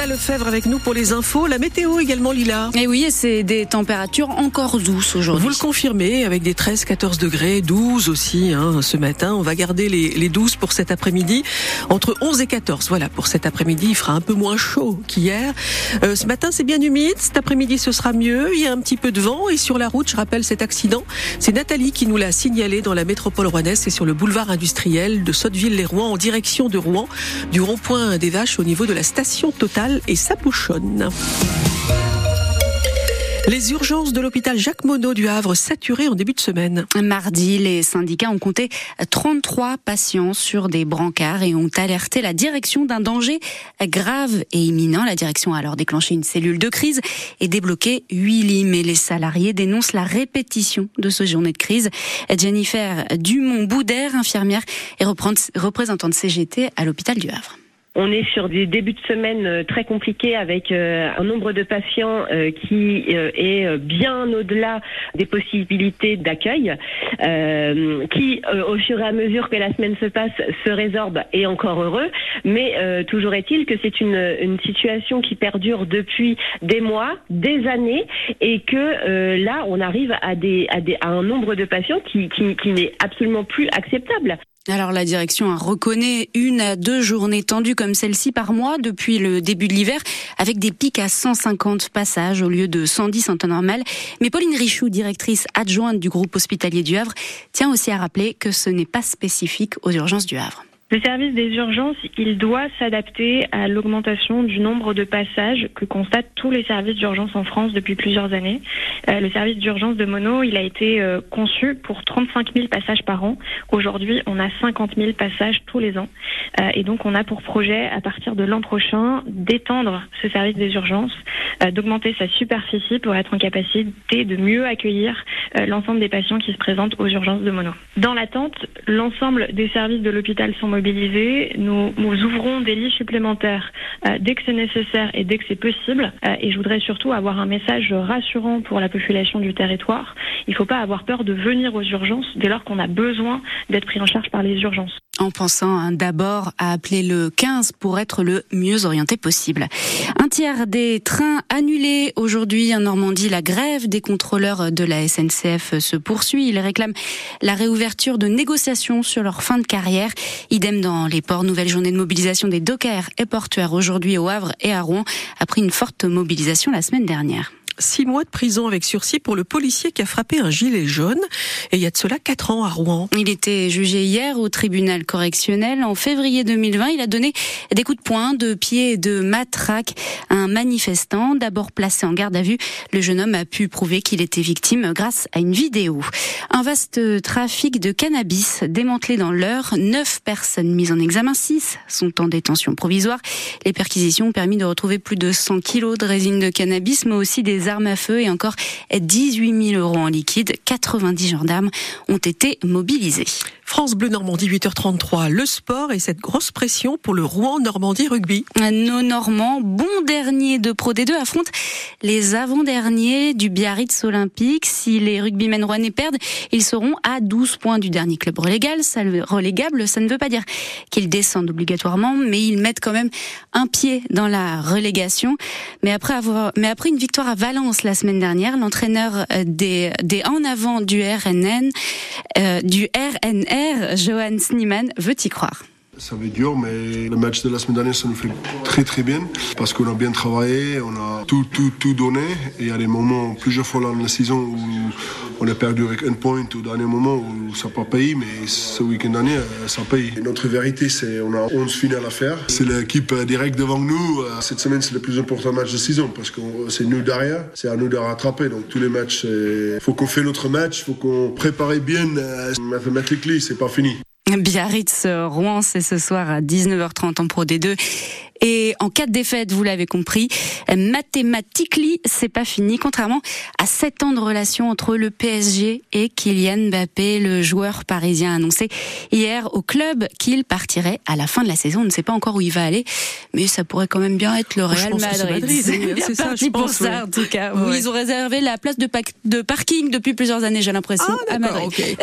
Lila Lefebvre avec nous pour les infos. La météo également, Lila. Et oui, c'est des températures encore douces aujourd'hui. Vous le confirmez avec des 13-14 degrés, 12 aussi hein, ce matin. On va garder les, les 12 pour cet après-midi. Entre 11 et 14, voilà, pour cet après-midi, il fera un peu moins chaud qu'hier. Euh, ce matin, c'est bien humide. Cet après-midi, ce sera mieux. Il y a un petit peu de vent. Et sur la route, je rappelle cet accident. C'est Nathalie qui nous l'a signalé dans la métropole rouennaise. C'est sur le boulevard industriel de Sotteville-les-Rouen en direction de Rouen, du rond-point des Vaches au niveau de la station Et ça bouchonne. Les urgences de l'hôpital Jacques Monod du Havre saturées en début de semaine. Mardi, les syndicats ont compté 33 patients sur des brancards et ont alerté la direction d'un danger grave et imminent. La direction a alors déclenché une cellule de crise et débloqué 8 lits. Mais les salariés dénoncent la répétition de ce journée de crise. Jennifer Dumont-Boudère, infirmière et représentante CGT à l'hôpital du Havre. On est sur des débuts de semaine euh, très compliqués avec euh, un nombre de patients euh, qui est bien au-delà des possibilités d'accueil, qui au fur et à mesure que la semaine se passe se résorbe et encore heureux. Mais toujours est-il que c'est une, situation qui perdure depuis des mois, des années, et que là on arrive à, un nombre de patients qui n'est absolument plus acceptable. Alors la direction a reconnu une à deux journées tendues comme celle-ci par mois depuis le début de l'hiver, avec des pics à 150 passages au lieu de 110 en temps normal. Mais Pauline Richoux, directrice adjointe du groupe hospitalier du Havre, tient aussi à rappeler que ce n'est pas spécifique aux urgences du Havre. Le service des urgences, il doit s'adapter à l'augmentation du nombre de passages que constatent tous les services d'urgence en France depuis plusieurs années. Euh, le service d'urgence de Mono, il a été euh, conçu pour 35 000 passages par an. Aujourd'hui, on a 50 000 passages tous les ans. Euh, et donc, on a pour projet, à partir de l'an prochain, d'étendre ce service des urgences, d'augmenter sa superficie pour être en capacité de mieux accueillir l'ensemble des patients qui se présentent aux urgences de Mono. Dans l'attente, l'ensemble des services de l'hôpital sont nous, nous ouvrons des lits supplémentaires euh, dès que c'est nécessaire et dès que c'est possible. Euh, et je voudrais surtout avoir un message rassurant pour la population du territoire. Il ne faut pas avoir peur de venir aux urgences dès lors qu'on a besoin d'être pris en charge par les urgences en pensant hein, d'abord à appeler le 15 pour être le mieux orienté possible. Un tiers des trains annulés aujourd'hui en Normandie. La grève des contrôleurs de la SNCF se poursuit. Ils réclament la réouverture de négociations sur leur fin de carrière. Idem dans les ports. Nouvelle journée de mobilisation des dockers et portuaires aujourd'hui au Havre et à Rouen après une forte mobilisation la semaine dernière six mois de prison avec sursis pour le policier qui a frappé un gilet jaune. Et il y a de cela quatre ans à Rouen. Il était jugé hier au tribunal correctionnel. En février 2020, il a donné des coups de poing, de pied et de matraque à un manifestant. D'abord placé en garde à vue, le jeune homme a pu prouver qu'il était victime grâce à une vidéo. Un vaste trafic de cannabis démantelé dans l'heure. Neuf personnes mises en examen, six sont en détention provisoire. Les perquisitions ont permis de retrouver plus de 100 kilos de résine de cannabis, mais aussi des armes à feu et encore 18 000 euros en liquide. 90 gendarmes ont été mobilisés. France Bleu Normandie 8h33, le sport et cette grosse pression pour le Rouen Normandie Rugby. Nos Normands, bon dernier de Pro D2, affrontent les avant-derniers du Biarritz Olympique. Si les rugbymen rouennais perdent, ils seront à 12 points du dernier club relégable. Ça, relégable, ça ne veut pas dire qu'ils descendent obligatoirement, mais ils mettent quand même un pied dans la relégation. Mais après avoir, mais après une victoire à Valence la semaine dernière, l'entraîneur euh, des, en avant du RNN, euh, du RNR Johan Sniman veut y croire. Ça va être dur, mais le match de la semaine dernière, ça nous fait très très bien parce qu'on a bien travaillé, on a tout, tout, tout donné. Et il y a des moments, plusieurs fois dans la saison, où on a perdu avec un point au dernier moment où ça n'a pas payé, mais ce week-end dernier, ça paye. Et notre vérité, c'est on a 11 finales à faire. C'est l'équipe directe devant nous. Cette semaine, c'est le plus important match de saison parce que c'est nous derrière, c'est à nous de rattraper. Donc tous les matchs, il faut qu'on fait notre match, il faut qu'on prépare bien. Mathématiquement, c'est pas fini. Biarritz Rouen, c'est ce soir à 19h30 en Pro D2. Et en cas de défaite, vous l'avez compris, mathématiquement, c'est pas fini, contrairement à 7 ans de relation entre le PSG et Kylian Mbappé. Le joueur parisien a annoncé hier au club qu'il partirait à la fin de la saison. On ne sait pas encore où il va aller, mais ça pourrait quand même bien être le Real Madrid. C'est ça, je pense. pour ça, en tout cas. Ils ont réservé la place de, de parking depuis plusieurs années, j'ai l'impression, ah, à Madrid.